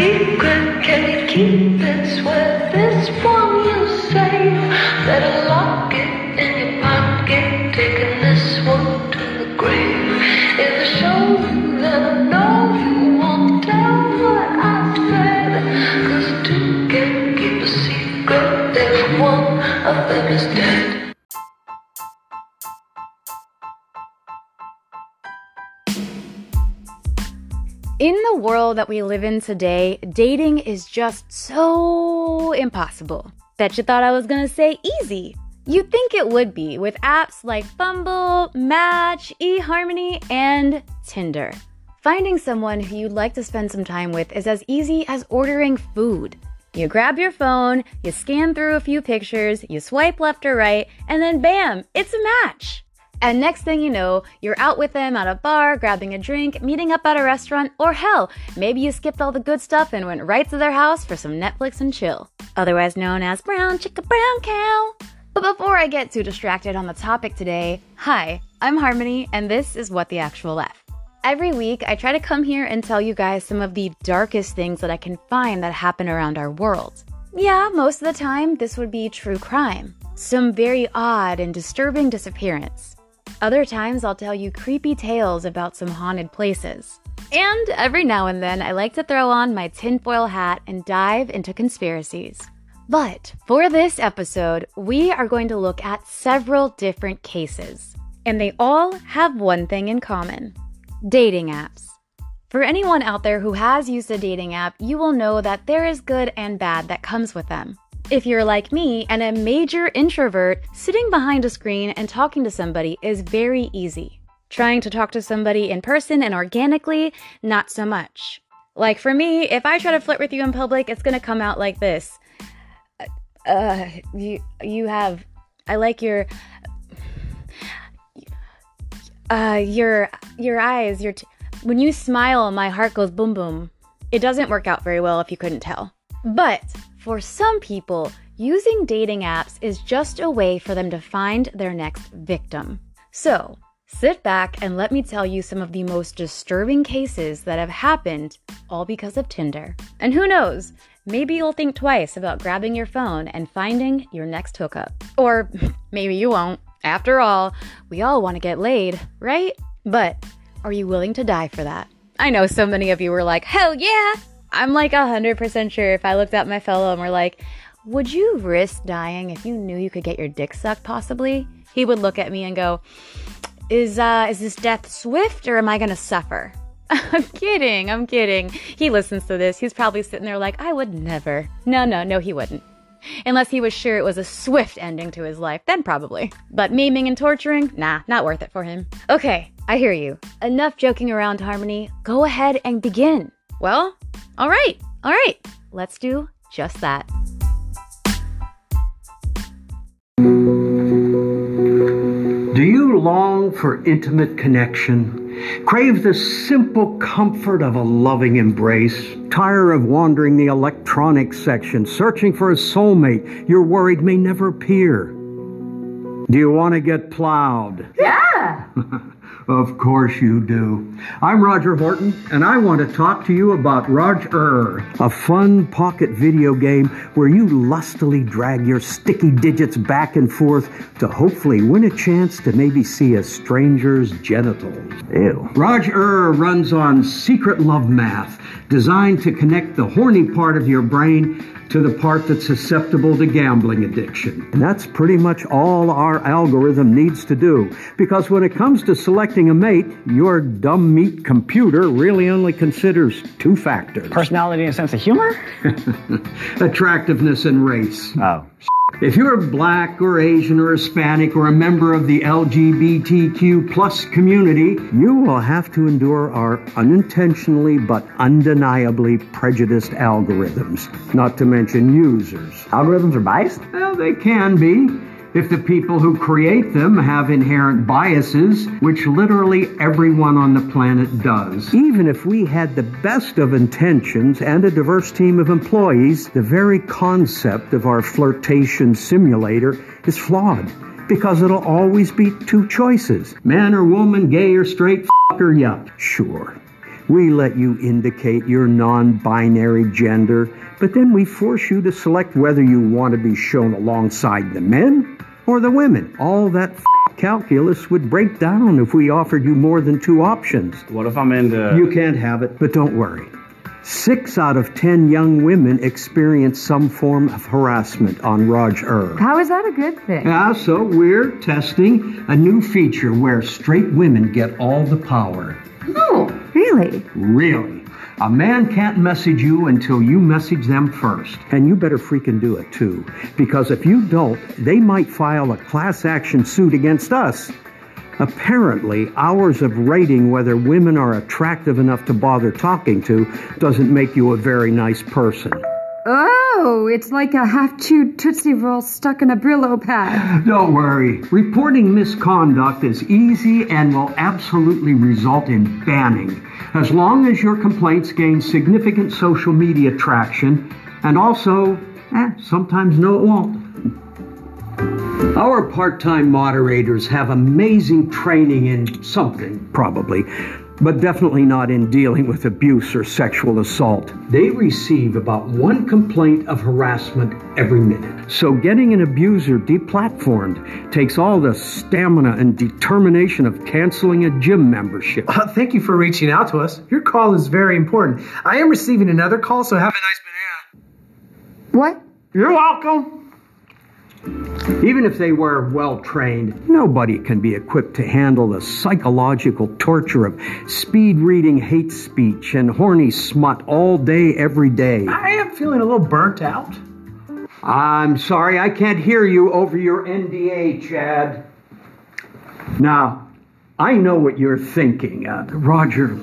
secret? Can you keep this? Where this one world that we live in today, dating is just so impossible. Bet you thought I was gonna say easy. You'd think it would be with apps like Bumble, Match, eHarmony, and Tinder. Finding someone who you'd like to spend some time with is as easy as ordering food. You grab your phone, you scan through a few pictures, you swipe left or right, and then bam, it's a match. And next thing you know, you're out with them at a bar, grabbing a drink, meeting up at a restaurant, or hell, maybe you skipped all the good stuff and went right to their house for some Netflix and chill. Otherwise known as brown chicka brown cow. But before I get too distracted on the topic today, hi, I'm Harmony, and this is What the Actual F. Every week, I try to come here and tell you guys some of the darkest things that I can find that happen around our world. Yeah, most of the time, this would be true crime. Some very odd and disturbing disappearance. Other times, I'll tell you creepy tales about some haunted places. And every now and then, I like to throw on my tinfoil hat and dive into conspiracies. But for this episode, we are going to look at several different cases. And they all have one thing in common dating apps. For anyone out there who has used a dating app, you will know that there is good and bad that comes with them. If you're like me and a major introvert, sitting behind a screen and talking to somebody is very easy. Trying to talk to somebody in person and organically, not so much. Like for me, if I try to flirt with you in public, it's gonna come out like this. Uh, you you have I like your uh your your eyes, your t- when you smile, my heart goes boom boom. It doesn't work out very well if you couldn't tell. But for some people, using dating apps is just a way for them to find their next victim. So, sit back and let me tell you some of the most disturbing cases that have happened all because of Tinder. And who knows, maybe you'll think twice about grabbing your phone and finding your next hookup. Or maybe you won't. After all, we all want to get laid, right? But are you willing to die for that? I know so many of you were like, hell yeah! I'm like 100% sure if I looked at my fellow and were like, would you risk dying if you knew you could get your dick sucked possibly? He would look at me and go, is, uh, is this death swift or am I gonna suffer? I'm kidding, I'm kidding. He listens to this. He's probably sitting there like, I would never. No, no, no, he wouldn't. Unless he was sure it was a swift ending to his life, then probably. But maiming and torturing? Nah, not worth it for him. Okay, I hear you. Enough joking around, Harmony. Go ahead and begin. Well, all right, all right. Let's do just that. Do you long for intimate connection? Crave the simple comfort of a loving embrace? Tire of wandering the electronic section, searching for a soulmate you're worried may never appear? Do you want to get plowed? Yeah. Of course you do. I'm Roger Horton, and I want to talk to you about Roger, a fun pocket video game where you lustily drag your sticky digits back and forth to hopefully win a chance to maybe see a stranger's genitals. Ew. Roger runs on secret love math, designed to connect the horny part of your brain to the part that's susceptible to gambling addiction. And that's pretty much all our algorithm needs to do. Because when it comes to selecting a mate, your dumb meat computer really only considers two factors Personality and sense of humor? attractiveness and race. Oh. If you're black or Asian or Hispanic or a member of the LGBTQ plus community, you will have to endure our unintentionally but undeniably prejudiced algorithms, not to mention users. Algorithms are biased? Well, they can be. If the people who create them have inherent biases, which literally everyone on the planet does. Even if we had the best of intentions and a diverse team of employees, the very concept of our flirtation simulator is flawed. Because it'll always be two choices man or woman, gay or straight, f or. Sure. We let you indicate your non binary gender, but then we force you to select whether you want to be shown alongside the men or the women. All that f- calculus would break down if we offered you more than two options. What if I'm into. You can't have it, but don't worry. Six out of ten young women experience some form of harassment on Roger. How is that a good thing? Yeah, so we're testing a new feature where straight women get all the power. Oh, really? Really? A man can't message you until you message them first. And you better freaking do it too. Because if you don't, they might file a class action suit against us. Apparently, hours of rating whether women are attractive enough to bother talking to doesn't make you a very nice person. Oh, Oh, it's like a half-chewed Tootsie Roll stuck in a Brillo pad. Don't worry. Reporting misconduct is easy and will absolutely result in banning, as long as your complaints gain significant social media traction, and also, eh, sometimes no, it won't. Our part time moderators have amazing training in something, probably, but definitely not in dealing with abuse or sexual assault. They receive about one complaint of harassment every minute. So getting an abuser deplatformed takes all the stamina and determination of canceling a gym membership. Uh, thank you for reaching out to us. Your call is very important. I am receiving another call, so have a nice banana. What? You're welcome. Even if they were well trained, nobody can be equipped to handle the psychological torture of speed reading hate speech and horny smut all day, every day. I am feeling a little burnt out. I'm sorry, I can't hear you over your NDA, Chad. Now, I know what you're thinking, uh, Roger.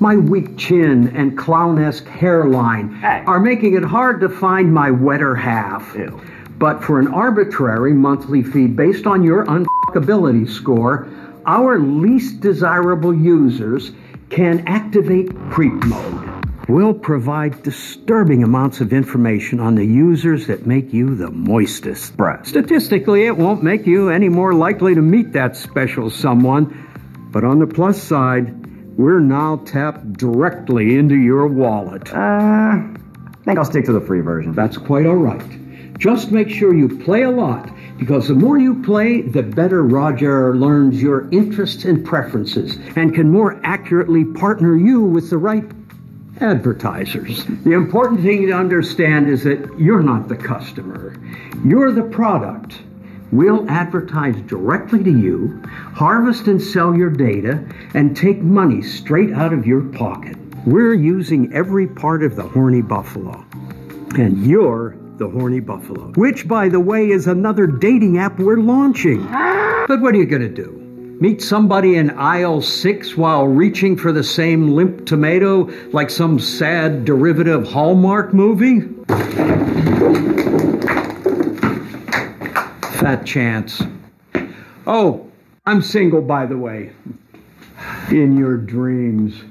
My weak chin and clownesque hairline Hey. are making it hard to find my wetter half. Ew. But for an arbitrary monthly fee based on your unfuckability score, our least desirable users can activate creep mode. We'll provide disturbing amounts of information on the users that make you the moistest. Bruh. Statistically, it won't make you any more likely to meet that special someone. But on the plus side, we're now tapped directly into your wallet. Uh, I think I'll stick to the free version. That's quite all right. Just make sure you play a lot, because the more you play, the better Roger learns your interests and preferences and can more accurately partner you with the right advertisers. The important thing to understand is that you're not the customer, you're the product. We'll advertise directly to you, harvest and sell your data, and take money straight out of your pocket. We're using every part of the horny buffalo. And you're the Horny Buffalo, which, by the way, is another dating app we're launching. But what are you going to do? Meet somebody in aisle six while reaching for the same limp tomato like some sad derivative Hallmark movie? Fat chance. Oh, I'm single, by the way. In your dreams.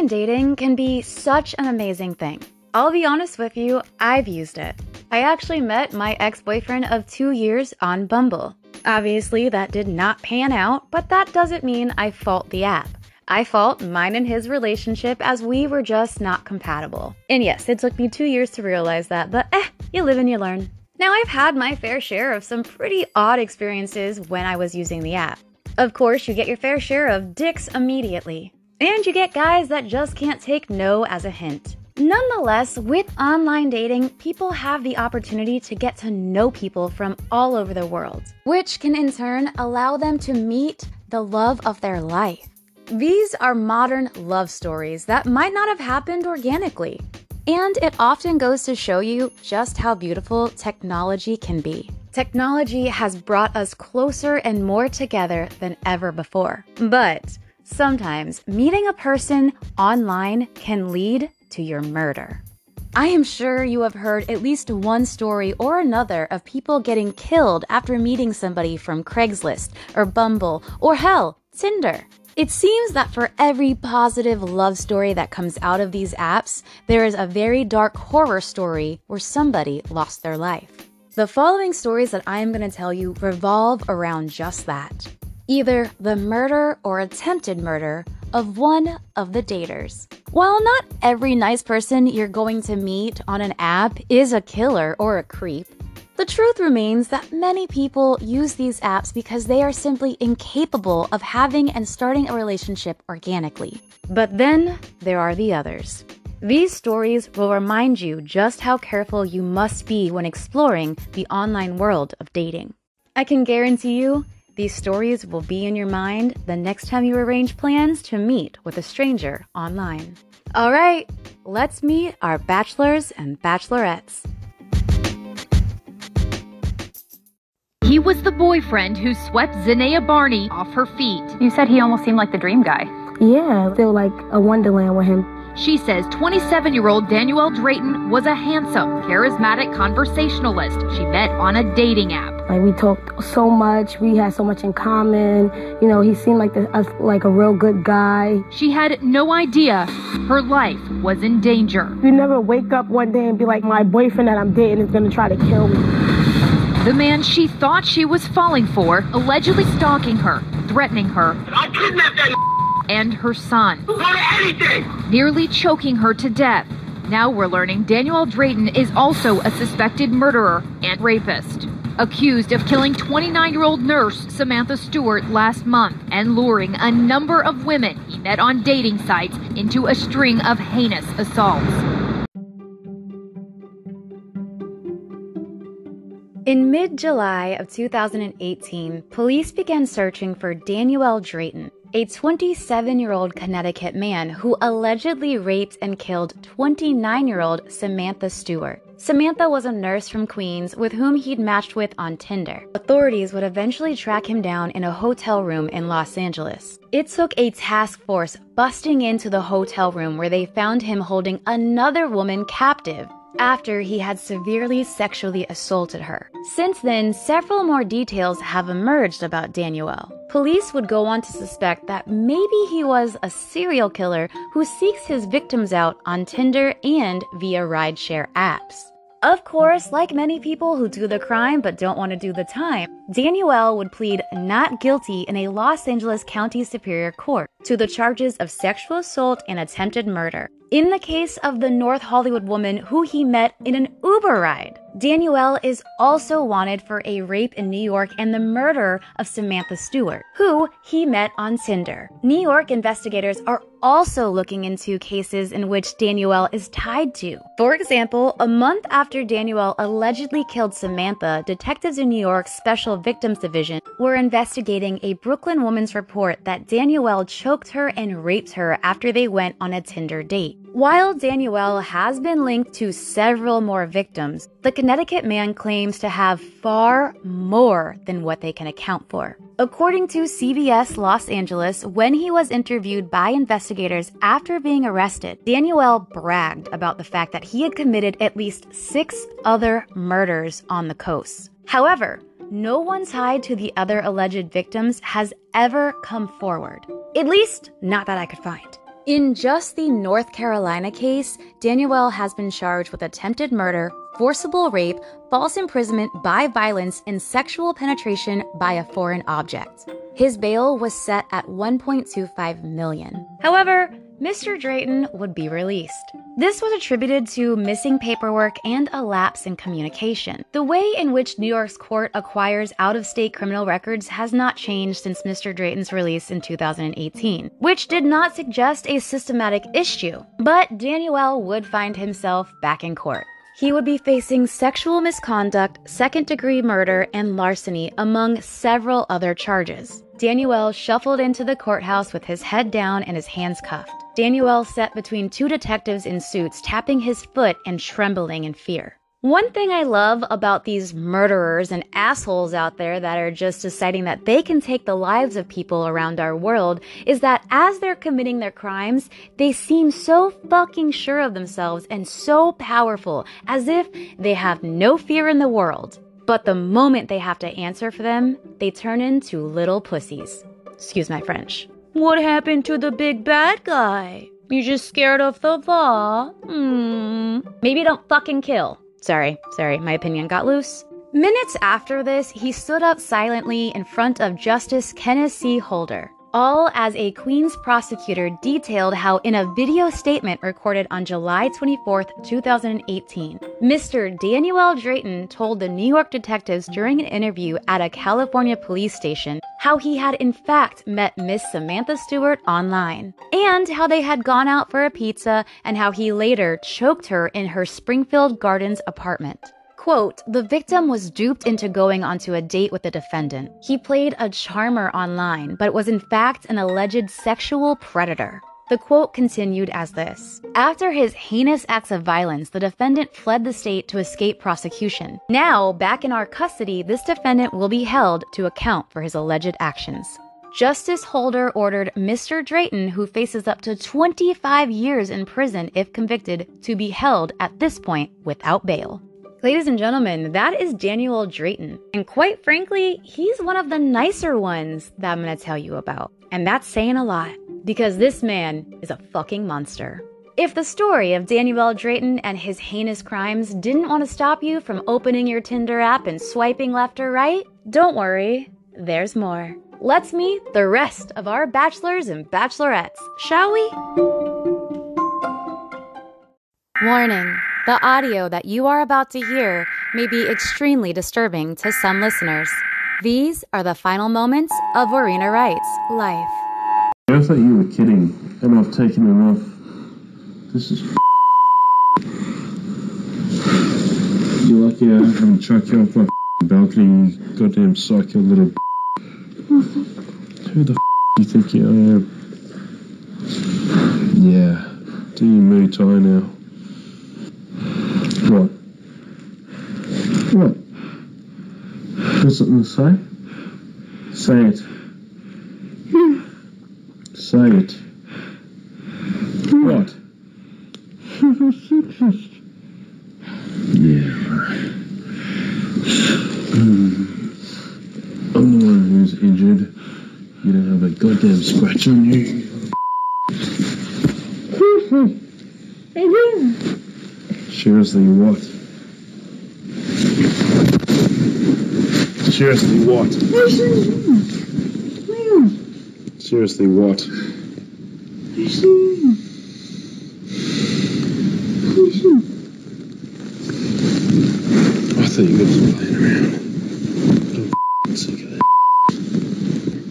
Online dating can be such an amazing thing. I'll be honest with you, I've used it. I actually met my ex boyfriend of two years on Bumble. Obviously, that did not pan out, but that doesn't mean I fault the app. I fault mine and his relationship as we were just not compatible. And yes, it took me two years to realize that, but eh, you live and you learn. Now, I've had my fair share of some pretty odd experiences when I was using the app. Of course, you get your fair share of dicks immediately. And you get guys that just can't take no as a hint. Nonetheless, with online dating, people have the opportunity to get to know people from all over the world, which can in turn allow them to meet the love of their life. These are modern love stories that might not have happened organically. And it often goes to show you just how beautiful technology can be. Technology has brought us closer and more together than ever before. But sometimes meeting a person online can lead to your murder. I am sure you have heard at least one story or another of people getting killed after meeting somebody from Craigslist or Bumble or hell, Tinder. It seems that for every positive love story that comes out of these apps, there is a very dark horror story where somebody lost their life. The following stories that I am going to tell you revolve around just that either the murder or attempted murder of one of the daters. While not every nice person you're going to meet on an app is a killer or a creep, the truth remains that many people use these apps because they are simply incapable of having and starting a relationship organically. But then there are the others. These stories will remind you just how careful you must be when exploring the online world of dating. I can guarantee you, these stories will be in your mind the next time you arrange plans to meet with a stranger online. All right, let's meet our bachelors and bachelorettes. He was the boyfriend who swept Zinea Barney off her feet. You said he almost seemed like the dream guy. Yeah, feel like a wonderland with him. She says 27 year old Daniel Drayton was a handsome, charismatic conversationalist she met on a dating app. Like we talked so much, we had so much in common. You know, he seemed like the, a, like a real good guy. She had no idea her life was in danger. You never wake up one day and be like, my boyfriend that I'm dating is gonna try to kill me. The man she thought she was falling for, allegedly stalking her, threatening her. I kidnapped that and her son. anything! Nearly choking her to death. Now we're learning Daniel Drayton is also a suspected murderer and rapist. Accused of killing 29 year old nurse Samantha Stewart last month and luring a number of women he met on dating sites into a string of heinous assaults. In mid July of 2018, police began searching for Daniel Drayton, a 27 year old Connecticut man who allegedly raped and killed 29 year old Samantha Stewart. Samantha was a nurse from Queens with whom he'd matched with on Tinder. Authorities would eventually track him down in a hotel room in Los Angeles. It took a task force busting into the hotel room where they found him holding another woman captive after he had severely sexually assaulted her. Since then, several more details have emerged about Daniel. Police would go on to suspect that maybe he was a serial killer who seeks his victims out on Tinder and via rideshare apps. Of course, like many people who do the crime but don't want to do the time, Daniel would plead not guilty in a Los Angeles County Superior Court to the charges of sexual assault and attempted murder. In the case of the North Hollywood woman who he met in an Uber ride, Daniel is also wanted for a rape in New York and the murder of Samantha Stewart, who he met on Tinder. New York investigators are also looking into cases in which Daniel is tied to. For example, a month after Daniel allegedly killed Samantha, detectives in New York's Special Victims Division were investigating a Brooklyn woman's report that Daniel choked her and raped her after they went on a Tinder date. While Daniel has been linked to several more victims, the Connecticut man claims to have far more than what they can account for. According to CBS Los Angeles, when he was interviewed by investigators after being arrested, Daniel bragged about the fact that he had committed at least six other murders on the coast. However, no one tied to the other alleged victims has ever come forward. At least, not that I could find. In just the North Carolina case, Daniel has been charged with attempted murder, forcible rape, false imprisonment by violence, and sexual penetration by a foreign object. His bail was set at 1.25 million. However, Mr. Drayton would be released. This was attributed to missing paperwork and a lapse in communication. The way in which New York's court acquires out of state criminal records has not changed since Mr. Drayton's release in 2018, which did not suggest a systematic issue. But Daniel would find himself back in court. He would be facing sexual misconduct, second degree murder, and larceny, among several other charges. Daniel shuffled into the courthouse with his head down and his hands cuffed. Daniel sat between two detectives in suits, tapping his foot and trembling in fear. One thing I love about these murderers and assholes out there that are just deciding that they can take the lives of people around our world is that as they're committing their crimes, they seem so fucking sure of themselves and so powerful, as if they have no fear in the world. But the moment they have to answer for them, they turn into little pussies. Excuse my French. What happened to the big bad guy? You just scared of the law? Hmm. Maybe don't fucking kill. Sorry, sorry, my opinion got loose. Minutes after this, he stood up silently in front of Justice Kenneth C. Holder all as a Queens prosecutor detailed how, in a video statement recorded on July 24, 2018, Mr. Daniel Drayton told the New York detectives during an interview at a California police station how he had in fact met Miss Samantha Stewart online, and how they had gone out for a pizza, and how he later choked her in her Springfield Gardens apartment. Quote, the victim was duped into going onto a date with the defendant. He played a charmer online, but was in fact an alleged sexual predator. The quote continued as this After his heinous acts of violence, the defendant fled the state to escape prosecution. Now, back in our custody, this defendant will be held to account for his alleged actions. Justice Holder ordered Mr. Drayton, who faces up to 25 years in prison if convicted, to be held at this point without bail. Ladies and gentlemen, that is Daniel Drayton. And quite frankly, he's one of the nicer ones that I'm gonna tell you about. And that's saying a lot, because this man is a fucking monster. If the story of Daniel Drayton and his heinous crimes didn't want to stop you from opening your Tinder app and swiping left or right, don't worry, there's more. Let's meet the rest of our bachelors and bachelorettes, shall we? Warning. The audio that you are about to hear may be extremely disturbing to some listeners. These are the final moments of Warriena Wright's life. I thought you were kidding, and I've taken off. This is. You're lucky I haven't chucked you off my balcony, you goddamn psycho little. Who the do you think you are? Yeah. Do you Muay Thai now? What? What? Got something to say? Say it. Say it. What? Sexist. yeah. I'm the one who's injured. You don't have a goddamn scratch on you. Seriously, what? Seriously, what? Seriously, what? I thought you were just playing around. I'm sick of.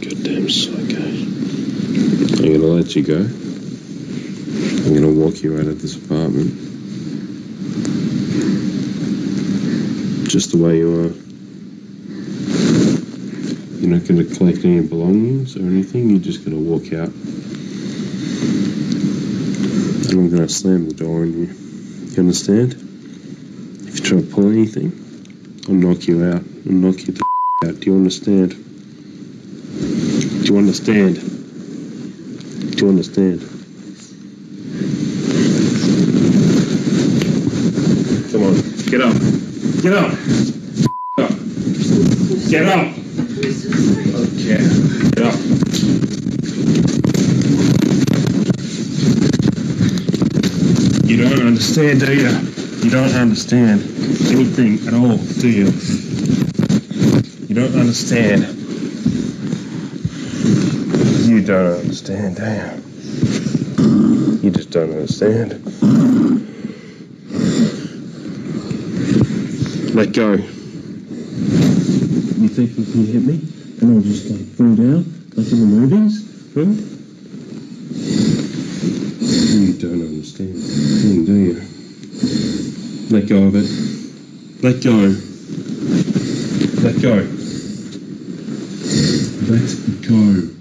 Goddamn psycho. I'm gonna let you go. I'm gonna walk you out of this apartment. Just the way you are. You're not going to collect any belongings or anything, you're just going to walk out. And I'm going to slam the door on you. You understand? If you try to pull anything, I'll knock you out. I'll knock you the out. Do you understand? Do you understand? Do you understand? Come on, get up. Get up. Up. Get up. Okay. You don't understand, do you? You don't understand anything at all, do you? You don't understand. You don't understand, do you? You just don't understand. Let go. You can hit me and I'll just like fall down like in the movies? Huh? You don't understand anything, do you? Let go of it. Let go. Let go. Let go.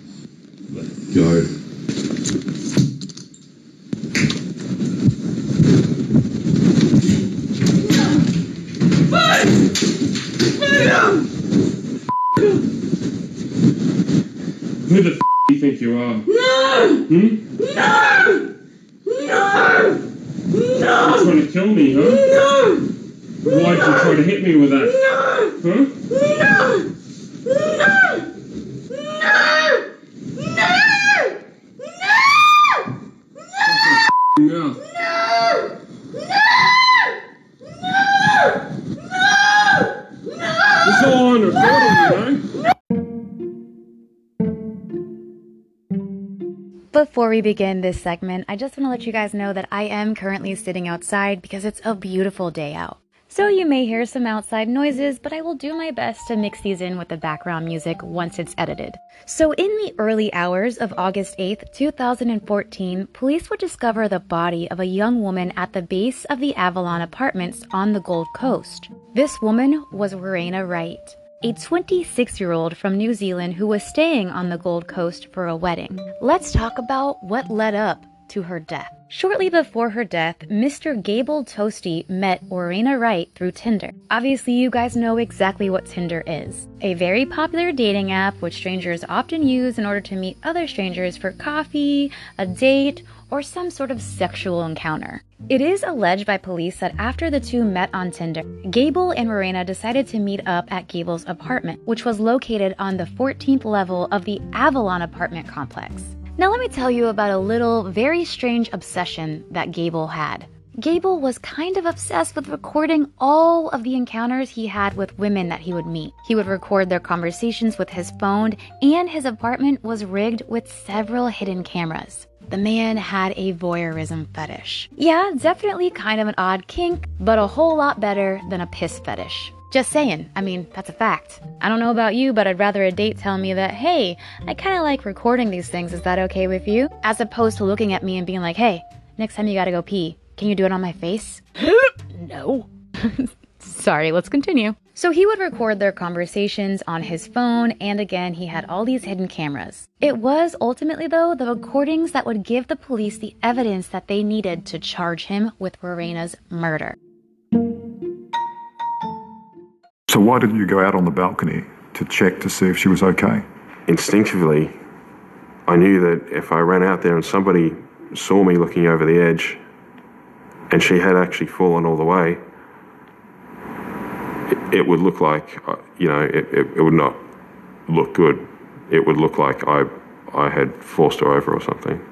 We begin this segment, I just want to let you guys know that I am currently sitting outside because it's a beautiful day out. So you may hear some outside noises, but I will do my best to mix these in with the background music once it's edited. So in the early hours of August 8th, 2014, police would discover the body of a young woman at the base of the Avalon Apartments on the Gold Coast. This woman was Warriena Wright a 26 year old from New Zealand who was staying on the Gold Coast for a wedding. Let's talk about what led up to her death. Shortly before her death, Mr. Gable Tostee met Warriena Wright through Tinder. Obviously, you guys know exactly what Tinder is a very popular dating app which strangers often use in order to meet other strangers for coffee, a date, or some sort of sexual encounter. It is alleged by police that after the two met on Tinder, Gable and Warriena decided to meet up at Gable's apartment, which was located on the 14th level of the Avalon apartment complex. Now, let me tell you about a little, very strange obsession that Gable had. Gable was kind of obsessed with recording all of the encounters he had with women that he would meet. He would record their conversations with his phone, and his apartment was rigged with several hidden cameras. The man had a voyeurism fetish. Yeah, definitely kind of an odd kink, but a whole lot better than a piss fetish. Just saying. I mean, that's a fact. I don't know about you, but I'd rather a date tell me that, hey, I kind of like recording these things. Is that okay with you? As opposed to looking at me and being like, hey, next time you gotta go pee, can you do it on my face? no. Sorry, let's continue. So he would record their conversations on his phone, and again, he had all these hidden cameras. It was ultimately, though, the recordings that would give the police the evidence that they needed to charge him with Warriena's murder. So why didn't you go out on the balcony to check to see if she was okay? Instinctively, I knew that if I ran out there and somebody saw me looking over the edge and she had actually fallen all the way, it, would look like, uh, you know, it, it, it would not look good. It would look like I, I had forced her over or something.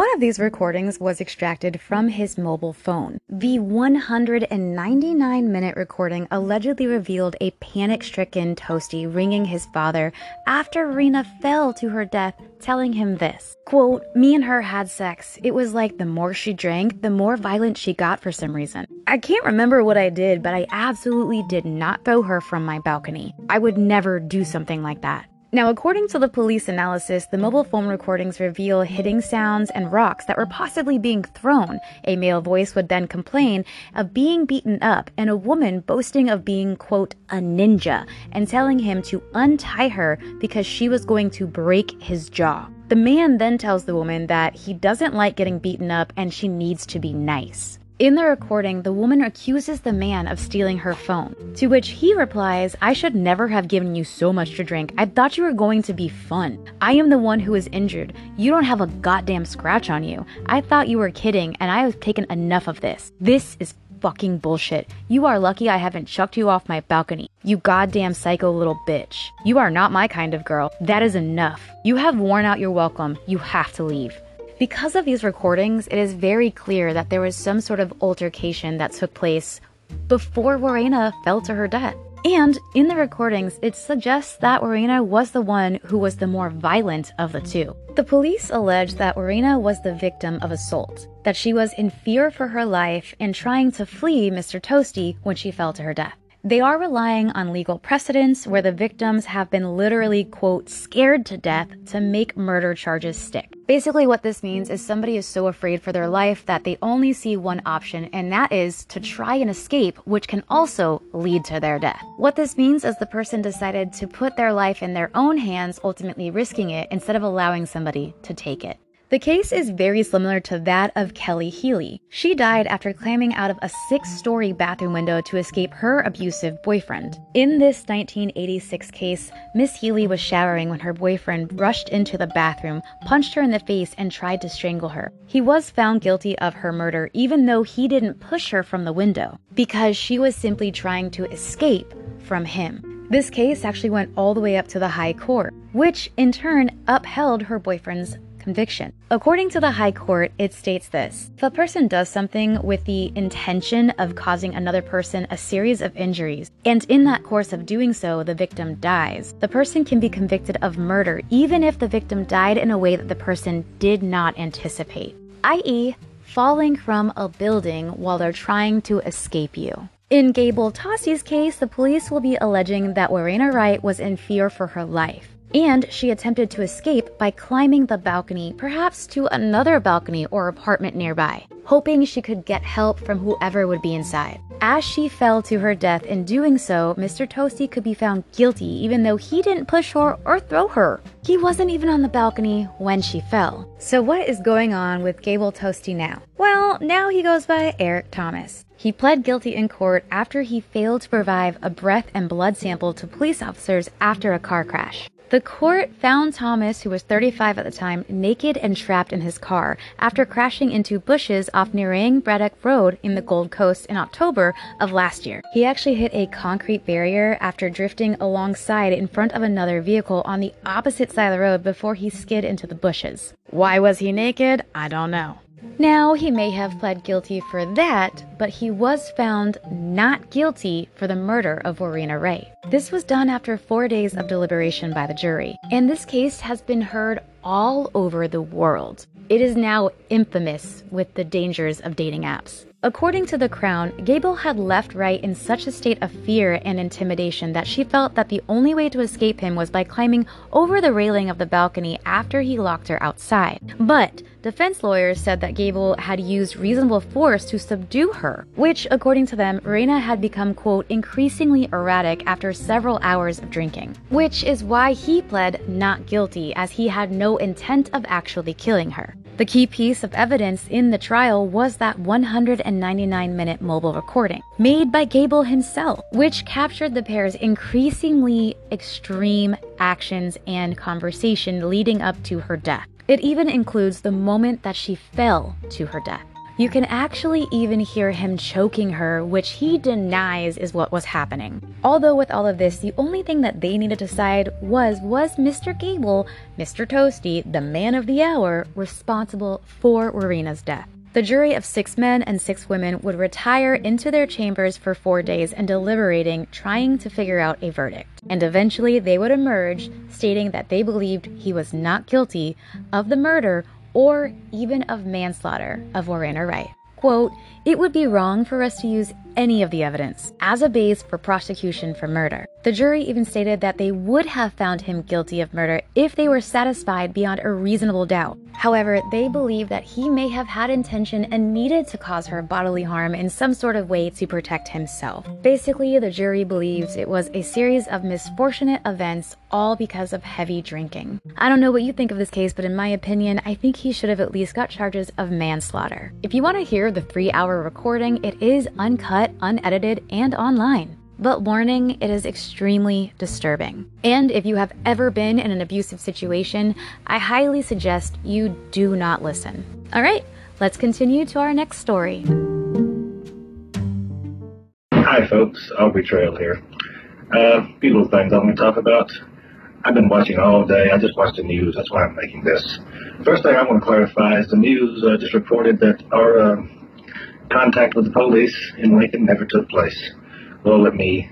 One of these recordings was extracted from his mobile phone. The 199 minute recording allegedly revealed a panic stricken Tostee ringing his father after Rena fell to her death, telling him this quote, Me and her had sex. It was like the more she drank, the more violent she got for some reason. I can't remember what I did, but I absolutely did not throw her from my balcony. I would never do something like that. Now, according to the police analysis, the mobile phone recordings reveal hitting sounds and rocks that were possibly being thrown. A male voice would then complain of being beaten up, and a woman boasting of being, quote, a ninja, and telling him to untie her because she was going to break his jaw. The man then tells the woman that he doesn't like getting beaten up and she needs to be nice. In the recording, the woman accuses the man of stealing her phone, to which he replies, I should never have given you so much to drink. I thought you were going to be fun. I am the one who is injured. You don't have a goddamn scratch on you. I thought you were kidding, and I have taken enough of this. This is fucking bullshit. You are lucky I haven't chucked you off my balcony. You goddamn psycho little bitch. You are not my kind of girl. That is enough. You have worn out your welcome. You have to leave. Because of these recordings, it is very clear that there was some sort of altercation that took place before Warriena fell to her death. And in the recordings, it suggests that Warriena was the one who was the more violent of the two. The police allege that Warriena was the victim of assault, that she was in fear for her life and trying to flee Mr. Tostee when she fell to her death. They are relying on legal precedents where the victims have been literally, quote, scared to death to make murder charges stick. Basically, what this means is somebody is so afraid for their life that they only see one option, and that is to try and escape, which can also lead to their death. What this means is the person decided to put their life in their own hands, ultimately risking it instead of allowing somebody to take it. The case is very similar to that of Kelly Healey. She died after climbing out of a six story bathroom window to escape her abusive boyfriend. In this 1986 case, Miss Healey was showering when her boyfriend rushed into the bathroom, punched her in the face, and tried to strangle her. He was found guilty of her murder, even though he didn't push her from the window, because she was simply trying to escape from him. This case actually went all the way up to the High Court, which in turn upheld her boyfriend's conviction. According to the High Court, it states this If a person does something with the intention of causing another person a series of injuries, and in that course of doing so, the victim dies, the person can be convicted of murder even if the victim died in a way that the person did not anticipate, i.e., falling from a building while they're trying to escape you. In Gable Tostee's case, the police will be alleging that Warriena Wright was in fear for her life. And she attempted to escape by climbing the balcony, perhaps to another balcony or apartment nearby, hoping she could get help from whoever would be inside. As she fell to her death in doing so, Mr. Tostee could be found guilty even though he didn't push her or throw her. He wasn't even on the balcony when she fell. So, what is going on with Gable Tostee now? Well, now he goes by Eric Thomas. He pled guilty in court after he failed to provide a breath and blood sample to police officers after a car crash. The court found Thomas, who was 35 at the time, naked and trapped in his car after crashing into bushes off Nerang Braddock Road in the Gold Coast in October of last year. He actually hit a concrete barrier after drifting alongside in front of another vehicle on the opposite side of the road before he skid into the bushes. Why was he naked? I don't know. Now, he may have pled guilty for that, but he was found not guilty for the murder of Warrena Ray. This was done after four days of deliberation by the jury, and this case has been heard all over the world. It is now infamous with the dangers of dating apps. According to The Crown, Gable had left Wright in such a state of fear and intimidation that she felt that the only way to escape him was by climbing over the railing of the balcony after he locked her outside. But defense lawyers said that Gable had used reasonable force to subdue her, which, according to them, Reina had become, quote, increasingly erratic after several hours of drinking. Which is why he pled not guilty, as he had no intent of actually killing her. The key piece of evidence in the trial was that 199 minute mobile recording, made by Gable himself, which captured the pair's increasingly extreme actions and conversation leading up to her death. It even includes the moment that she fell to her death. You can actually even hear him choking her, which he denies is what was happening. Although, with all of this, the only thing that they needed to decide was was Mr. Gable, Mr. Tostee, the man of the hour, responsible for Warriena's death? The jury of six men and six women would retire into their chambers for four days and deliberating, trying to figure out a verdict. And eventually they would emerge, stating that they believed he was not guilty of the murder or even of manslaughter of Warriena Wright. Quote, it would be wrong for us to use any of the evidence as a base for prosecution for murder. The jury even stated that they would have found him guilty of murder if they were satisfied beyond a reasonable doubt. However, they believe that he may have had intention and needed to cause her bodily harm in some sort of way to protect himself. Basically, the jury believes it was a series of misfortunate events all because of heavy drinking. I don't know what you think of this case, but in my opinion, I think he should have at least got charges of manslaughter. If you want to hear the three hour recording, it is uncut, unedited, and online. But warning, it is extremely disturbing. And if you have ever been in an abusive situation, I highly suggest you do not listen. All right, let's continue to our next story. Hi, folks. Aubrey Trail here. Uh, few little things I want to talk about. I've been watching all day. I just watched the news. That's why I'm making this. First thing I want to clarify is the news uh, just reported that our uh, contact with the police in Lincoln never took place. Well, let me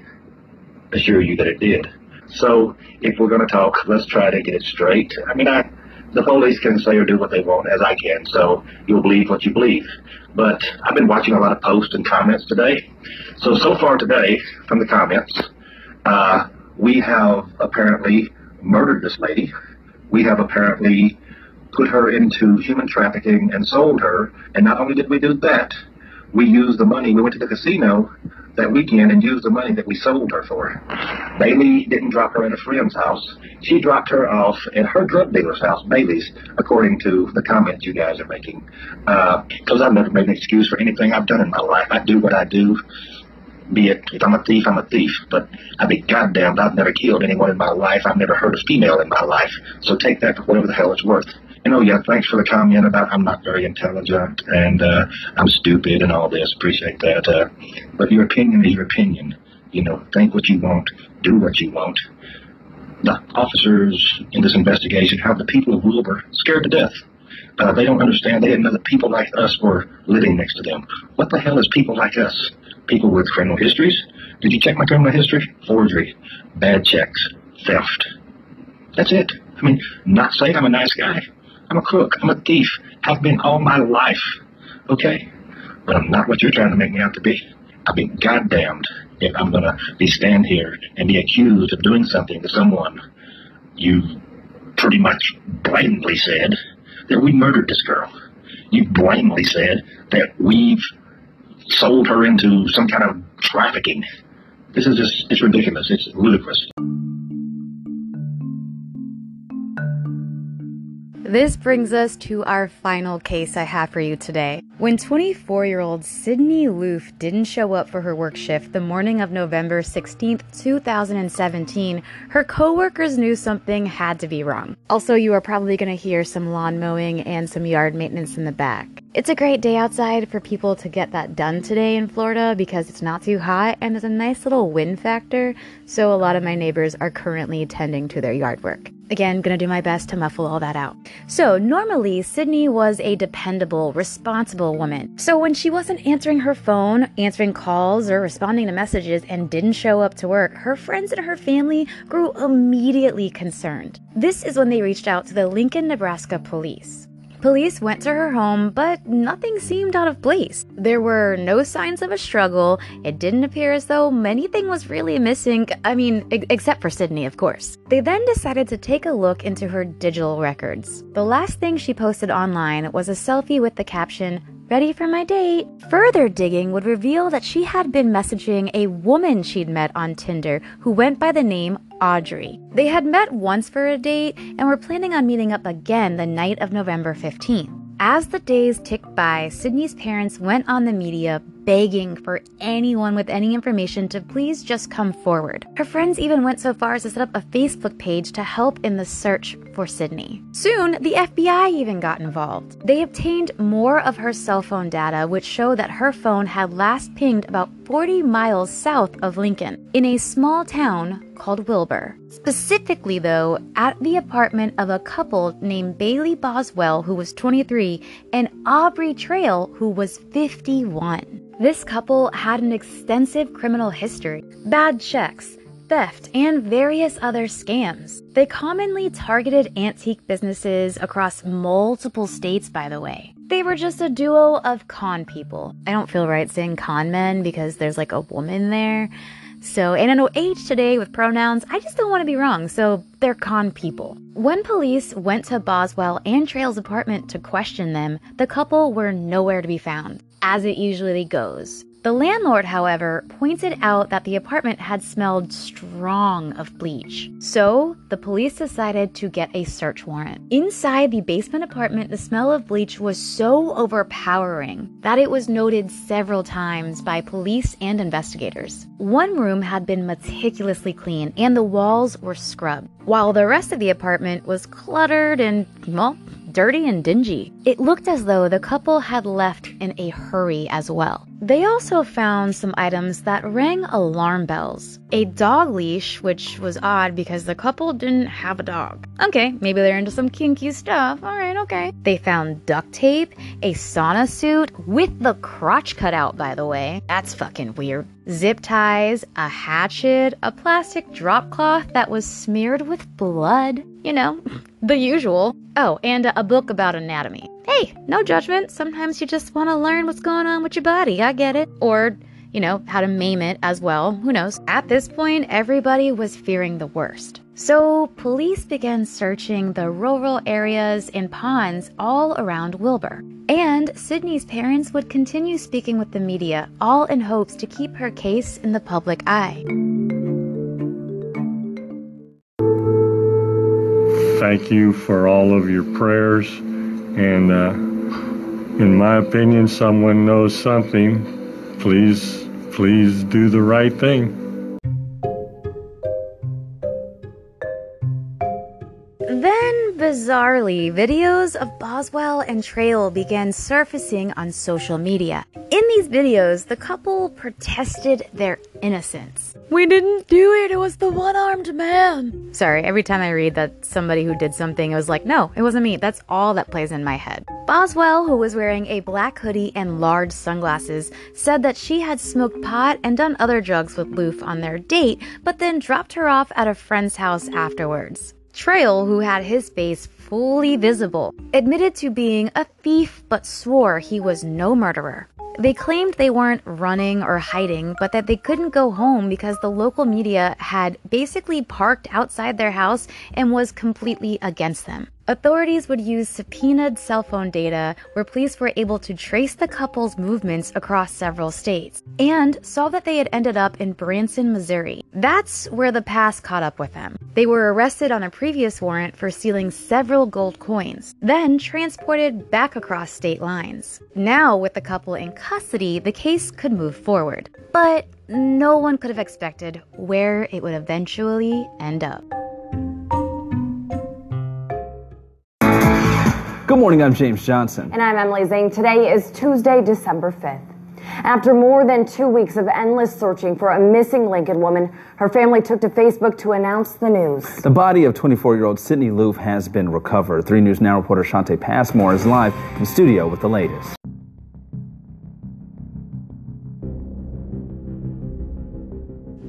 assure you that it did. So, if we're going to talk, let's try to get it straight. I mean, I, the police can say or do what they want, as I can, so you'll believe what you believe. But I've been watching a lot of posts and comments today. So, so far today, from the comments, uh, we have apparently murdered this lady. We have apparently put her into human trafficking and sold her. And not only did we do that, we used the money. We went to the casino that weekend and used the money that we sold her for. Bailey didn't drop her at a friend's house. She dropped her off at her drug dealer's house, Bailey's, according to the comments you guys are making. Because uh, I've never made an excuse for anything I've done in my life. I do what I do. Be it, if I'm a thief, I'm a thief. But I'd be goddamned, I've never killed anyone in my life. I've never hurt a female in my life. So take that for whatever the hell it's worth you know, yeah, thanks for the comment about I'm not very intelligent and uh, I'm stupid and all this. Appreciate that. Uh, but your opinion is your opinion. You know, think what you want, do what you want. The officers in this investigation have the people of Wilber scared to death. Uh, they don't understand. They didn't know that people like us were living next to them. What the hell is people like us? People with criminal histories? Did you check my criminal history? Forgery, bad checks, theft. That's it. I mean, not saying I'm a nice guy. I'm a crook. I'm a thief. I have been all my life. Okay? But I'm not what you're trying to make me out to be. I'll be goddamned if I'm gonna be stand here and be accused of doing something to someone you pretty much blatantly said that we murdered this girl. You blatantly said that we've sold her into some kind of trafficking. This is just, it's ridiculous. It's ludicrous. This brings us to our final case I have for you today. When 24 year old Sydney Loofe didn't show up for her work shift the morning of November 16th, 2017, her coworkers knew something had to be wrong. Also, you are probably going to hear some lawn mowing and some yard maintenance in the back. It's a great day outside for people to get that done today in Florida because it's not too hot and there's a nice little wind factor, so a lot of my neighbors are currently tending to their yard work. Again, gonna do my best to muffle all that out. So, normally, Sydney was a dependable, responsible woman. So, when she wasn't answering her phone, answering calls, or responding to messages and didn't show up to work, her friends and her family grew immediately concerned. This is when they reached out to the Lincoln, Nebraska police. Police went to her home, but nothing seemed out of place. There were no signs of a struggle. It didn't appear as though anything was really missing. I mean, ex- except for Sydney, of course. They then decided to take a look into her digital records. The last thing she posted online was a selfie with the caption, Ready for my date. Further digging would reveal that she had been messaging a woman she'd met on Tinder who went by the name Audrey. They had met once for a date and were planning on meeting up again the night of November 15th. As the days ticked by, Sydney's parents went on the media begging for anyone with any information to please just come forward. Her friends even went so far as to set up a Facebook page to help in the search for Sydney. Soon, the FBI even got involved. They obtained more of her cell phone data, which showed that her phone had last pinged about 40 miles south of Lincoln, in a small town called Wilber. Specifically, though, at the apartment of a couple named Bailey Boswell, who was 23, and Aubrey Trail, who was 51. This couple had an extensive criminal history, bad checks, theft, and various other scams. They commonly targeted antique businesses across multiple states, by the way. They were just a duo of con people. I don't feel right saying con men because there's like a woman there. So, and I know age today with pronouns, I just don't want to be wrong, so they're con people. When police went to Boswell and Trail's apartment to question them, the couple were nowhere to be found, as it usually goes. The landlord, however, pointed out that the apartment had smelled strong of bleach. So, the police decided to get a search warrant. Inside the basement apartment, the smell of bleach was so overpowering that it was noted several times by police and investigators. One room had been meticulously cleaned and the walls were scrubbed, while the rest of the apartment was cluttered and, well, dirty and dingy. It looked as though the couple had left in a hurry as well. They also found some items that rang alarm bells. A dog leash, which was odd because the couple didn't have a dog. Okay, maybe they're into some kinky stuff. Alright, okay. They found duct tape, a sauna suit with the crotch cut out, by the way. That's fucking weird. Zip ties, a hatchet, a plastic drop cloth that was smeared with blood. You know, the usual. Oh, and a book about anatomy. Hey, no judgment. Sometimes you just want to learn what's going on with your body. I get it. Or, you know, how to maim it as well. Who knows? At this point, everybody was fearing the worst. So, police began searching the rural areas and ponds all around Wilber. And Sydney's parents would continue speaking with the media, all in hopes to keep her case in the public eye. Thank you for all of your prayers. And uh, in my opinion, someone knows something. Please, please do the right thing. Bizarrely, videos of Boswell and Trail began surfacing on social media. In these videos, the couple protested their innocence. We didn't do it, it was the one armed man. Sorry, every time I read that somebody who did something, it was like, no, it wasn't me. That's all that plays in my head. Boswell, who was wearing a black hoodie and large sunglasses, said that she had smoked pot and done other drugs with Loofe on their date, but then dropped her off at a friend's house afterwards. Trail, who had his face fully visible, admitted to being a thief but swore he was no murderer. They claimed they weren't running or hiding, but that they couldn't go home because the local media had basically parked outside their house and was completely against them. Authorities would use subpoenaed cell phone data where police were able to trace the couple's movements across several states and saw that they had ended up in Branson, Missouri. That's where the past caught up with them. They were arrested on a previous warrant for stealing several gold coins, then transported back across state lines. Now, with the couple in custody, the case could move forward. But no one could have expected where it would eventually end up. Good morning, I'm James Johnson. And I'm Emily Zane. Today is Tuesday, December 5th. After more than two weeks of endless searching for a missing Lincoln woman, her family took to Facebook to announce the news. The body of 24 year old Sydney Loofe has been recovered. 3 News Now reporter Shante Passmore is live in studio with the latest.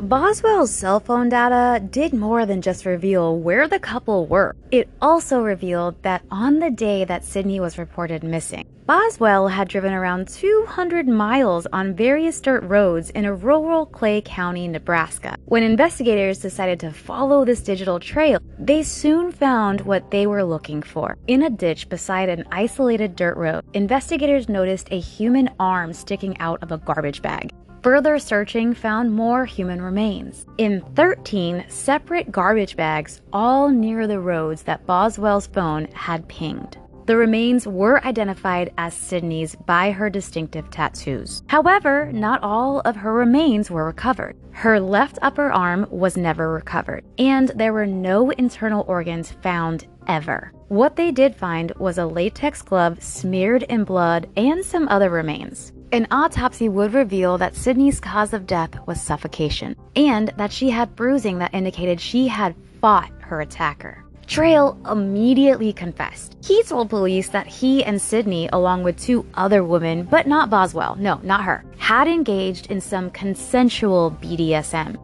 Boswell's cell phone data did more than just reveal where the couple were. It also revealed that on the day that Sydney was reported missing, Boswell had driven around 200 miles on various dirt roads in a rural Clay County, Nebraska. When investigators decided to follow this digital trail, they soon found what they were looking for. In a ditch beside an isolated dirt road, investigators noticed a human arm sticking out of a garbage bag. Further searching found more human remains in 13 separate garbage bags, all near the roads that Boswell's phone had pinged. The remains were identified as Sydney's by her distinctive tattoos. However, not all of her remains were recovered. Her left upper arm was never recovered, and there were no internal organs found ever. What they did find was a latex glove smeared in blood and some other remains. An autopsy would reveal that Sydney's cause of death was suffocation, and that she had bruising that indicated she had fought her attacker. Trail immediately confessed. He told police that he and Sydney, along with two other women, but not Boswell, no, not her, had engaged in some consensual BDSM.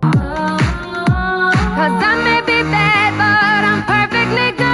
Bad,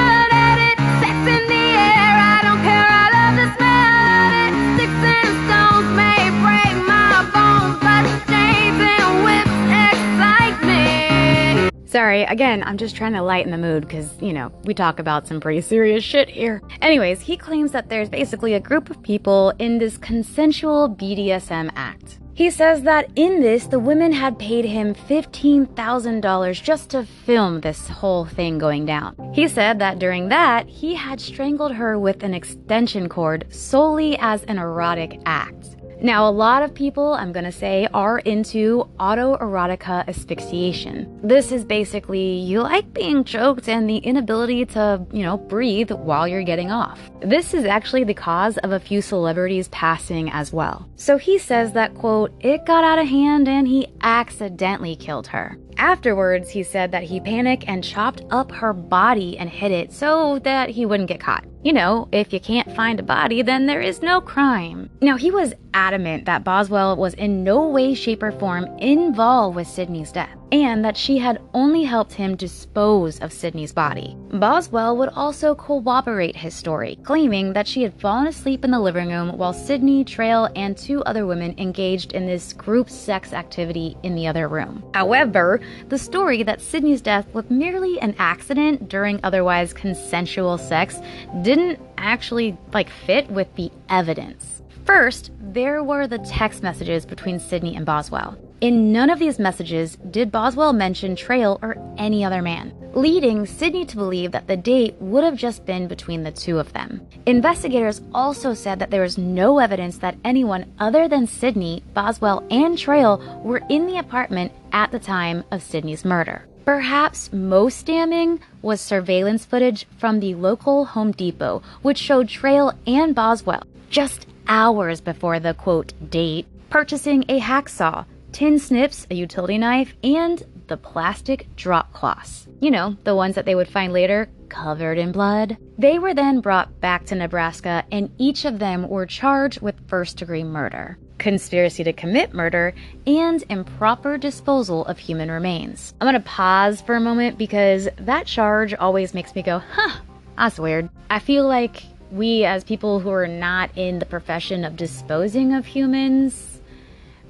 Sorry, again, I'm just trying to lighten the mood because, you know, we talk about some pretty serious shit here. Anyways, he claims that there's basically a group of people in this consensual BDSM act. He says that in this, the women had paid him $15,000 just to film this whole thing going down. He said that during that, he had strangled her with an extension cord solely as an erotic act. Now, a lot of people, I'm gonna say, are into autoerotica asphyxiation. This is basically you like being choked and the inability to, you know, breathe while you're getting off. This is actually the cause of a few celebrities passing as well. So he says that, quote, it got out of hand and he accidentally killed her. Afterwards, he said that he panicked and chopped up her body and hid it so that he wouldn't get caught. You know, if you can't find a body, then there is no crime. Now, he was adamant that Boswell was in no way, shape, or form involved with Sydney's death, and that she had only helped him dispose of Sydney's body. Boswell would also corroborate his story, claiming that she had fallen asleep in the living room while Sydney, Trail, and two other women engaged in this group sex activity in the other room. However, the story that Sydney's death was merely an accident during otherwise consensual sex didn't actually like fit with the evidence. First, there were the text messages between Sydney and Boswell. In none of these messages did Boswell mention Trail or any other man, leading Sydney to believe that the date would have just been between the two of them. Investigators also said that there was no evidence that anyone other than Sydney, Boswell, and Trail were in the apartment at the time of Sydney's murder. Perhaps most damning was surveillance footage from the local Home Depot, which showed Trail and Boswell just hours before the quote date purchasing a hacksaw, tin snips, a utility knife, and the plastic drop cloths. You know, the ones that they would find later covered in blood. They were then brought back to Nebraska, and each of them were charged with first degree murder, conspiracy to commit murder, and improper disposal of human remains. I'm gonna pause for a moment because that charge always makes me go, huh, that's weird. I feel like we, as people who are not in the profession of disposing of humans,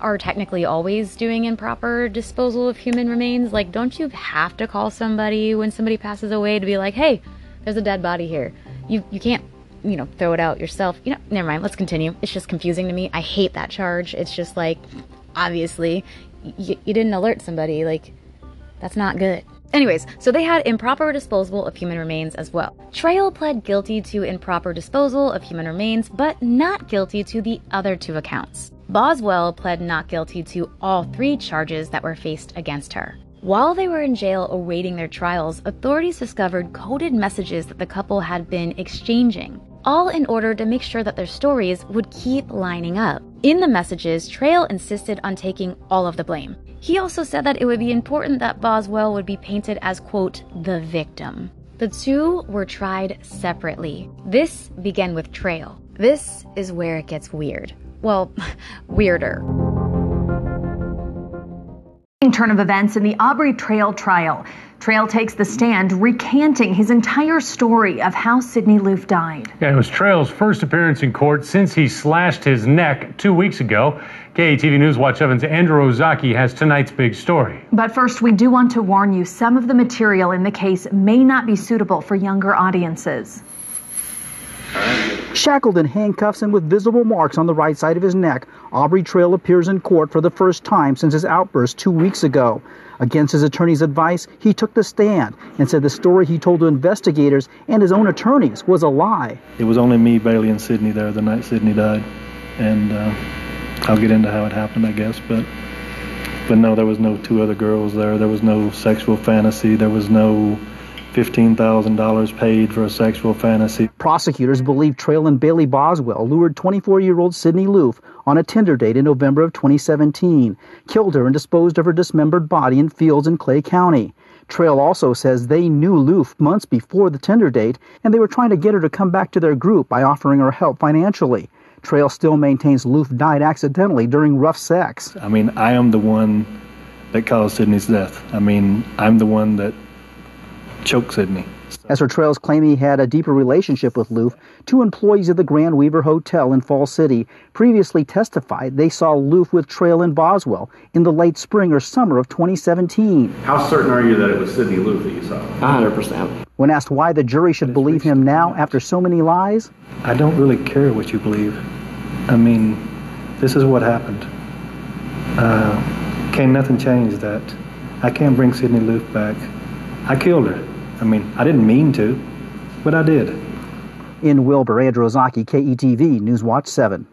are technically always doing improper disposal of human remains. Like, don't you have to call somebody when somebody passes away to be like, hey, there's a dead body here? You, you can't, you know, throw it out yourself. You know, never mind, let's continue. It's just confusing to me. I hate that charge. It's just like, obviously, y- you didn't alert somebody. Like, that's not good. Anyways, so they had improper disposal of human remains as well. Trail pled guilty to improper disposal of human remains, but not guilty to the other two accounts. Boswell pled not guilty to all three charges that were faced against her. While they were in jail awaiting their trials, authorities discovered coded messages that the couple had been exchanging, all in order to make sure that their stories would keep lining up. In the messages, Trail insisted on taking all of the blame. He also said that it would be important that Boswell would be painted as, quote, the victim. The two were tried separately. This began with Trail. This is where it gets weird. Well, weirder. Turn of events in the Aubrey Trail trial. Trail takes the stand, recanting his entire story of how Sydney Loofe died. Yeah, it was Trail's first appearance in court since he slashed his neck two weeks ago. KETV News Watch Evans' Andrew Ozaki has tonight's big story. But first, we do want to warn you some of the material in the case may not be suitable for younger audiences. Shackled in handcuffs and with visible marks on the right side of his neck, Aubrey Trail appears in court for the first time since his outburst two weeks ago. Against his attorney's advice, he took the stand and said the story he told to investigators and his own attorneys was a lie. It was only me, Bailey, and Sydney there the night Sydney died, and uh, I'll get into how it happened, I guess. But but no, there was no two other girls there. There was no sexual fantasy. There was no $15,000 paid for a sexual fantasy. Prosecutors believe Trail and Bailey Boswell lured 24-year-old Sydney Loofe on a Tinder date in November of 2017, killed her and disposed of her dismembered body in fields in Clay County. Trail also says they knew Loofe months before the Tinder date, and they were trying to get her to come back to their group by offering her help financially. Trail still maintains Loofe died accidentally during rough sex. I mean, I am the one that caused Sydney's death. I mean, I'm the one that choked Sydney. As her trails claim he had a deeper relationship with Loofe, two employees of the Grand Weaver Hotel in Fall City previously testified they saw Loofe with Trail and Boswell in the late spring or summer of 2017. How certain are you that it was Sydney Loofe that you saw? 100%. When asked why the jury should believe him now after so many lies, I don't really care what you believe. I mean, this is what happened. Uh, can't nothing change that. I can't bring Sydney Loofe back. I killed her. I mean, I didn't mean to, but I did. in Wilber, Andrew Ozaki, KETV, Newswatch 7.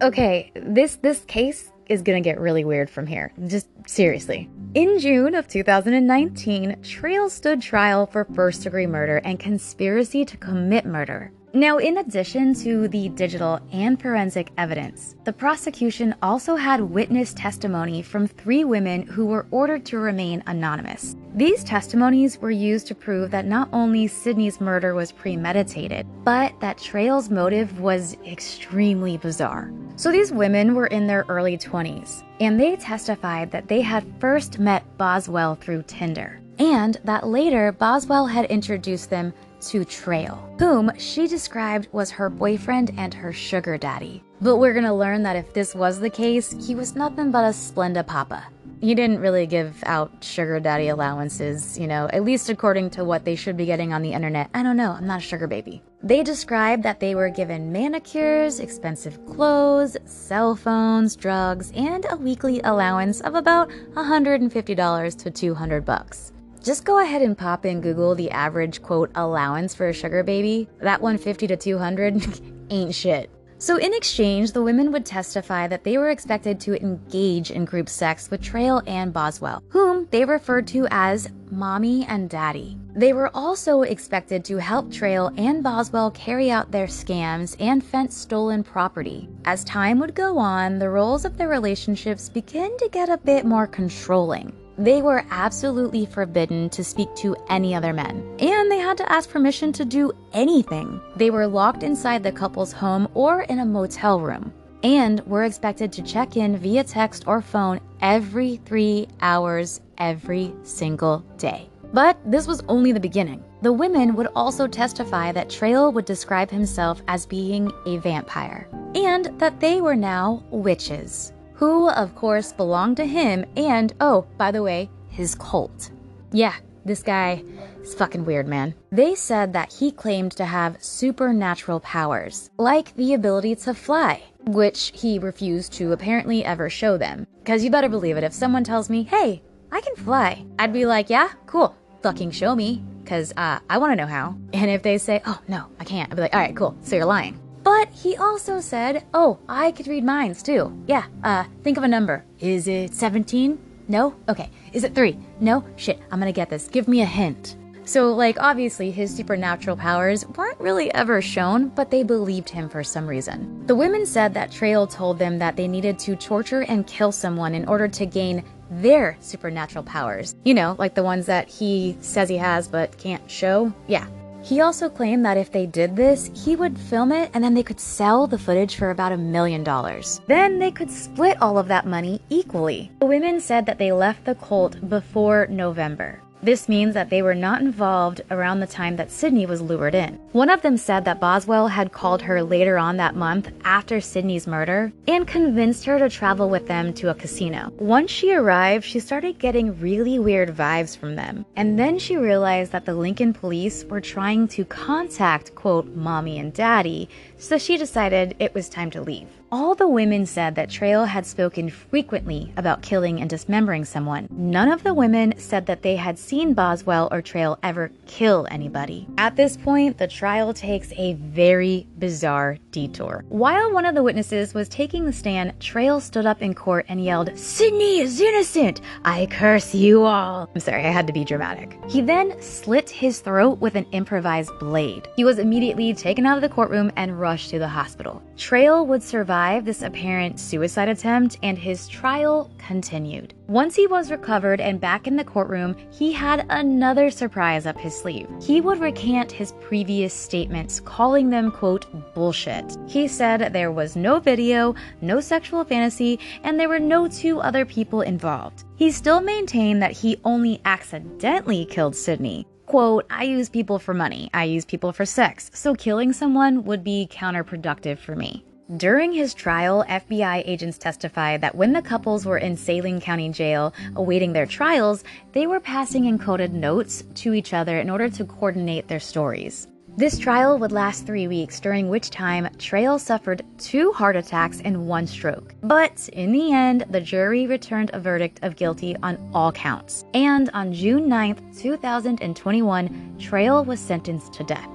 Okay, this this case is gonna get really weird from here. Just seriously. In June of 2019, Trail stood trial for first degree murder and conspiracy to commit murder. Now, in addition to the digital and forensic evidence, the prosecution also had witness testimony from three women who were ordered to remain anonymous. These testimonies were used to prove that not only Sydney's murder was premeditated, but that Trail's motive was extremely bizarre. So these women were in their early 20s, and they testified that they had first met Boswell through Tinder, and that later Boswell had introduced them to Trail, whom she described was her boyfriend and her sugar daddy. But we're gonna learn that if this was the case, he was nothing but a Splenda Papa. He didn't really give out sugar daddy allowances, you know, at least according to what they should be getting on the internet. I don't know, I'm not a sugar baby. They described that they were given manicures, expensive clothes, cell phones, drugs, and a weekly allowance of about $150 to 200 bucks. Just go ahead and pop in Google the average quote allowance for a sugar baby. That 150 to 200 ain't shit. So, in exchange, the women would testify that they were expected to engage in group sex with Trail and Boswell, whom they referred to as mommy and daddy. They were also expected to help Trail and Boswell carry out their scams and fence stolen property. As time would go on, the roles of their relationships began to get a bit more controlling. They were absolutely forbidden to speak to any other men, and they had to ask permission to do anything. They were locked inside the couple's home or in a motel room, and were expected to check in via text or phone every three hours every single day. But this was only the beginning. The women would also testify that Trail would describe himself as being a vampire, and that they were now witches who, of course, belonged to him and, oh, by the way, his cult. Yeah, this guy is fucking weird, man. They said that he claimed to have supernatural powers, like the ability to fly, which he refused to apparently ever show them. Because you better believe it, if someone tells me, hey, I can fly, I'd be like, yeah, cool, fucking show me, because uh, I want to know how. And if they say, oh, no, I can't, I'd be like, all right, cool, so you're lying. But he also said, oh, I could read minds too. Yeah, uh, think of a number. Is it 17? No? Okay. Is it 3? No? Shit, I'm gonna get this. Give me a hint. So, like, obviously, his supernatural powers weren't really ever shown, but they believed him for some reason. The women said that Trail told them that they needed to torture and kill someone in order to gain their supernatural powers. You know, like the ones that he says he has but can't show. Yeah, he also claimed that if they did this, he would film it and then they could sell the footage for about a million dollars. Then they could split all of that money equally. The women said that they left the cult before November. This means that they were not involved around the time that Sydney was lured in. One of them said that Boswell had called her later on that month after Sydney's murder and convinced her to travel with them to a casino. Once she arrived, she started getting really weird vibes from them. And then she realized that the Lincoln police were trying to contact, quote, mommy and daddy, so she decided it was time to leave. All the women said that Trail had spoken frequently about killing and dismembering someone. None of the women said that they had seen Boswell or Trail ever kill anybody. At this point, the trial takes a very bizarre detour. While one of the witnesses was taking the stand, Trail stood up in court and yelled, Sydney is innocent! I curse you all! I'm sorry, I had to be dramatic. He then slit his throat with an improvised blade. He was immediately taken out of the courtroom and rushed to the hospital. Trail would survive this apparent suicide attempt, and his trial continued. Once he was recovered and back in the courtroom, he had another surprise up his sleeve. He would recant his previous statements, calling them, quote, bullshit. He said there was no video, no sexual fantasy, and there were no two other people involved. He still maintained that he only accidentally killed Sydney, quote, I use people for money, I use people for sex, so killing someone would be counterproductive for me. During his trial, FBI agents testified that when the couples were in Saline County Jail awaiting their trials, they were passing encoded notes to each other in order to coordinate their stories. This trial would last three weeks, during which time Trail suffered two heart attacks and one stroke. But in the end, the jury returned a verdict of guilty on all counts. And on June 9th, 2021, Trail was sentenced to death.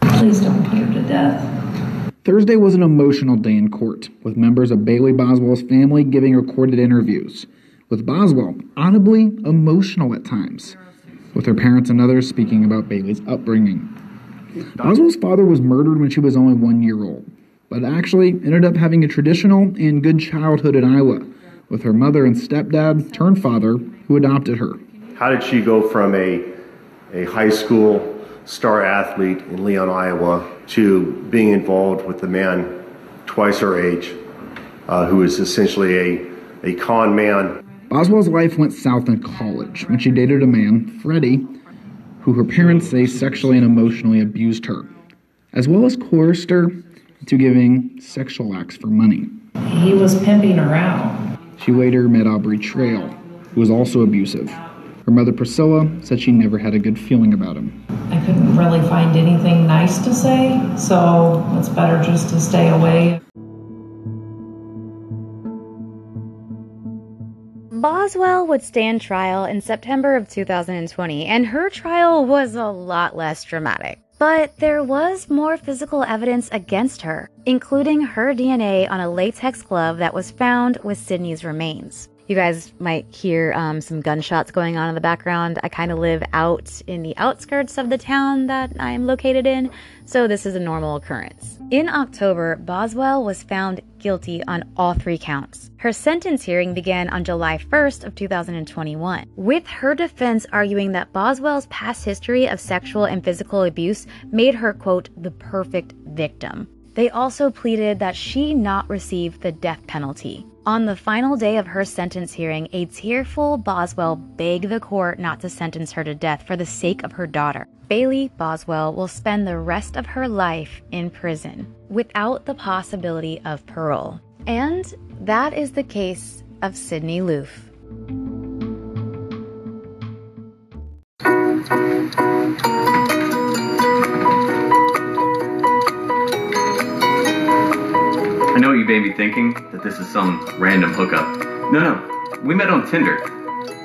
Please don't put her to death. Thursday was an emotional day in court, with members of Bailey Boswell's family giving recorded interviews, with Boswell audibly emotional at times, with her parents and others speaking about Bailey's upbringing. Boswell's father was murdered when she was only one year old, but actually ended up having a traditional and good childhood in Iowa, with her mother and stepdad turned father who adopted her. How did she go from a, a high school star athlete in Leon, Iowa, to being involved with a man twice her age, uh, who is essentially a, a con man. Boswell's life went south in college when she dated a man, Freddie, who her parents say sexually and emotionally abused her, as well as coerced her into giving sexual acts for money. He was pimping her out. She later met Aubrey Trail, who was also abusive. Her mother Priscilla said she never had a good feeling about him. I couldn't really find anything nice to say, so it's better just to stay away. Boswell would stand trial in September of 2020, and her trial was a lot less dramatic. But there was more physical evidence against her, including her DNA on a latex glove that was found with Sydney's remains. You guys might hear um, some gunshots going on in the background. I kind of live out in the outskirts of the town that I'm located in, so this is a normal occurrence. In October, Boswell was found guilty on all three counts. Her sentence hearing began on July 1st of 2021, with her defense arguing that Boswell's past history of sexual and physical abuse made her, quote, the perfect victim. They also pleaded that she not receive the death penalty. On the final day of her sentence hearing, a tearful Boswell begged the court not to sentence her to death for the sake of her daughter. Bailey Boswell will spend the rest of her life in prison without the possibility of parole. And that is the case of Sydney Loofe. Know you may be thinking that this is some random hookup. No, no. We met on Tinder.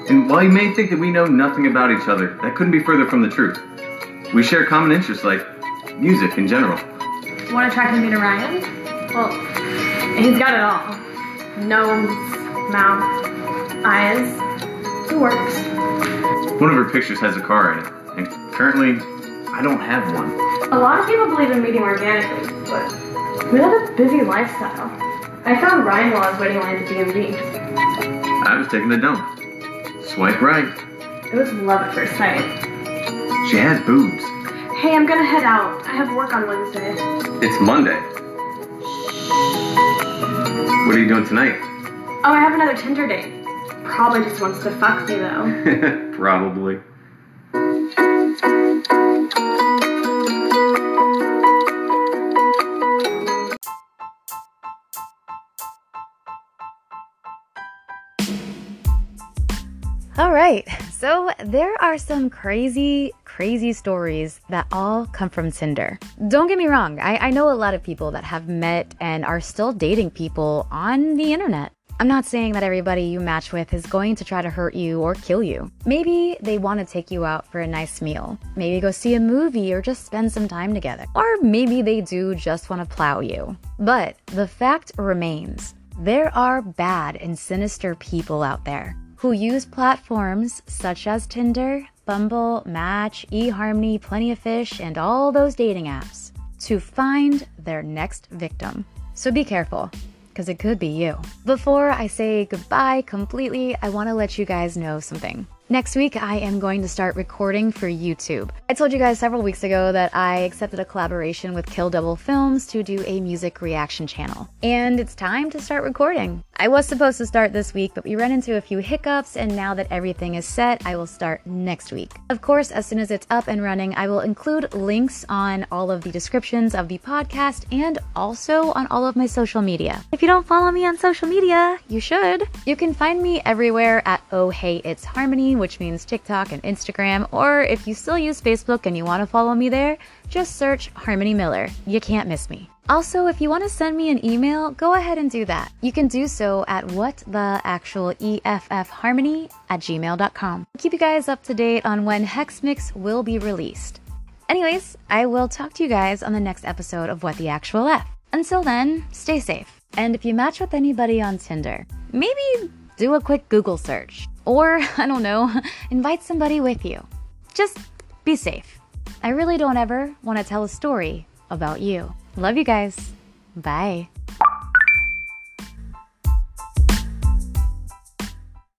And while you may think that we know nothing about each other, that couldn't be further from the truth. We share common interests like music in general. What attracted me to meet Ryan? Well, he's got it all. Nose, mouth, eyes. It works. One of her pictures has a car in it, and currently, I don't have one. A lot of people believe in meeting organically, but we live a busy lifestyle. I found Ryan while I was waiting line at the DMV. I was taking a dump. Swipe right. It was love at first sight. She has boobs. Hey, I'm gonna head out. I have work on Wednesday. It's Monday. What are you doing tonight? Oh, I have another Tinder date. Probably just wants to fuck me though. Probably. So there are some crazy, crazy stories that all come from Tinder. Don't get me wrong, I, I know a lot of people that have met and are still dating people on the internet. I'm not saying that everybody you match with is going to try to hurt you or kill you. Maybe they want to take you out for a nice meal, maybe go see a movie or just spend some time together. Or maybe they do just want to plow you. But the fact remains there are bad and sinister people out there who use platforms such as Tinder, Bumble, Match, eHarmony, Plenty of Fish, and all those dating apps to find their next victim. So be careful, because it could be you. Before I say goodbye completely, I want to let you guys know something. Next week, I am going to start recording for YouTube. I told you guys several weeks ago that I accepted a collaboration with Kill Double Films to do a music reaction channel. And it's time to start recording. I was supposed to start this week, but we ran into a few hiccups, and now that everything is set, I will start next week. Of course, as soon as it's up and running, I will include links on all of the descriptions of the podcast and also on all of my social media. If you don't follow me on social media, you should. You can find me everywhere at Oh Hey It's Harmony, which means TikTok and Instagram, or if you still use Facebook and you want to follow me there, just search Harmony Miller. You can't miss me. Also, if you want to send me an email, go ahead and do that. You can do so at what the actual EFF Harmony at gmail.com. Keep you guys up to date on when Hex Mix will be released. Anyways, I will talk to you guys on the next episode of What the Actual F. Until then, stay safe. And if you match with anybody on Tinder, maybe do a quick Google search. Or, I don't know, invite somebody with you. Just be safe. I really don't ever want to tell a story about you. Love you guys. Bye.